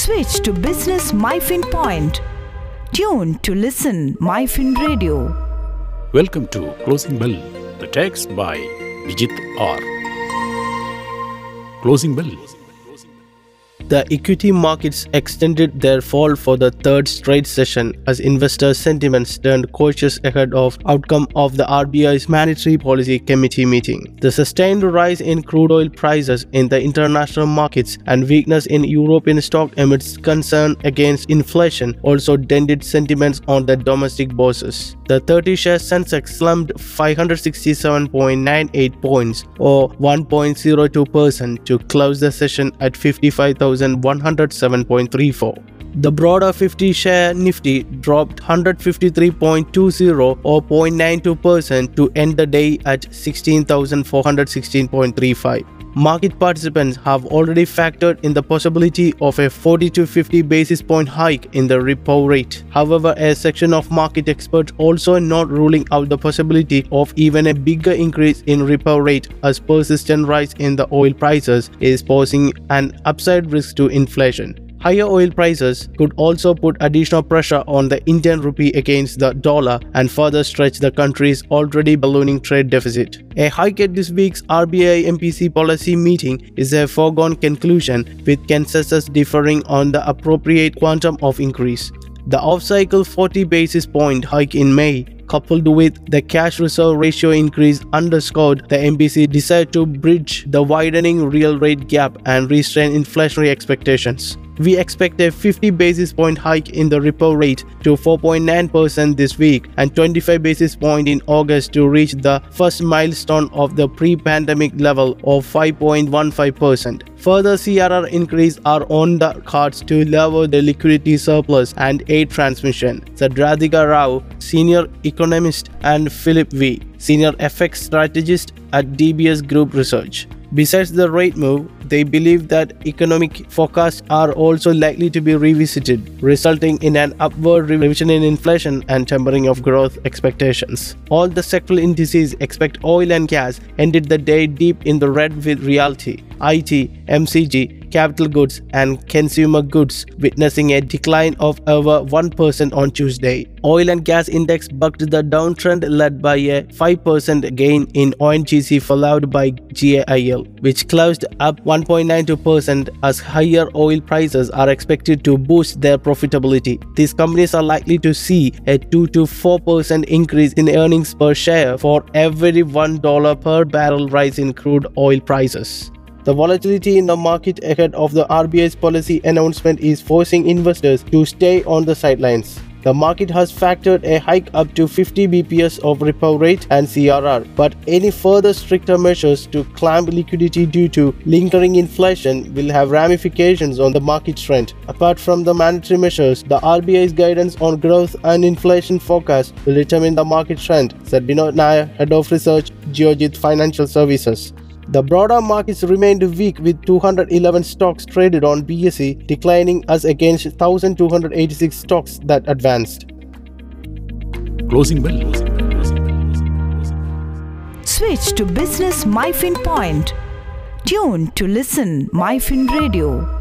Switch to Business MyFin Point. Tune to listen MyFin Radio. Welcome to Closing Bell, the text by Bijith R. Closing Bell. The equity markets extended their fall for the third straight session as investor sentiments turned cautious ahead of outcome of the RBI's monetary policy committee meeting. The sustained rise in crude oil prices in the international markets and weakness in European stock amidst concern against inflation also dented sentiments on the domestic bourses. The 30-share Sensex slumped 567.98 points or 1.02% to close the session at 55,107.34. The broader 50 share Nifty dropped 153.20 or 0.92% to end the day at 16,416.35. Market participants have already factored in the possibility of a 40 to 50 basis point hike in the repo rate. However, a section of market experts also not ruling out the possibility of even a bigger increase in repo rate as persistent rise in the oil prices is posing an upside risk to inflation. Higher oil prices could also put additional pressure on the Indian rupee against the dollar and further stretch the country's already ballooning trade deficit. A hike at this week's RBI MPC policy meeting is a foregone conclusion, with consensus differing on the appropriate quantum of increase. The off-cycle 40 basis point hike in May coupled with the cash reserve ratio increase underscored the MPC desire to bridge the widening real rate gap and restrain inflationary expectations. We expect a 50 basis point hike in the repo rate to 4.9% this week and 25 basis point in August to reach the first milestone of the pre-pandemic level of 5.15%. Further CRR increase are on the cards to lower the liquidity surplus and aid transmission, said Radhika Rao, senior economist, and Philip Wee, senior FX strategist at DBS Group Research. Besides the rate move, they believe that economic forecasts are also likely to be revisited, resulting in an upward revision in inflation and tempering of growth expectations. All the sectoral indices expect oil and gas ended the day deep in the red with realty. IT, MCG, capital goods and consumer goods witnessing a decline of over 1% on Tuesday. Oil and gas index bucked the downtrend led by a 5% gain in ONGC followed by GAIL, which closed up 1.92% as higher oil prices are expected to boost their profitability. These companies are likely to see a 2 to 4% increase in earnings per share for every $1 per barrel rise in crude oil prices. The volatility in the market ahead of the RBI's policy announcement is forcing investors to stay on the sidelines. The market has factored a hike up to 50 bps of repo rate and CRR, but any further stricter measures to clamp liquidity due to lingering inflation will have ramifications on the market trend. Apart from the monetary measures, the RBI's guidance on growth and inflation forecast will determine the market trend, said Vinod Nair, Head of Research, Geojit Financial Services. The broader markets remained weak with 211 stocks traded on BSE declining as against 1286 stocks that advanced. Closing Bell. Switch to Business MyFin Point. Tune to listen MyFin Radio.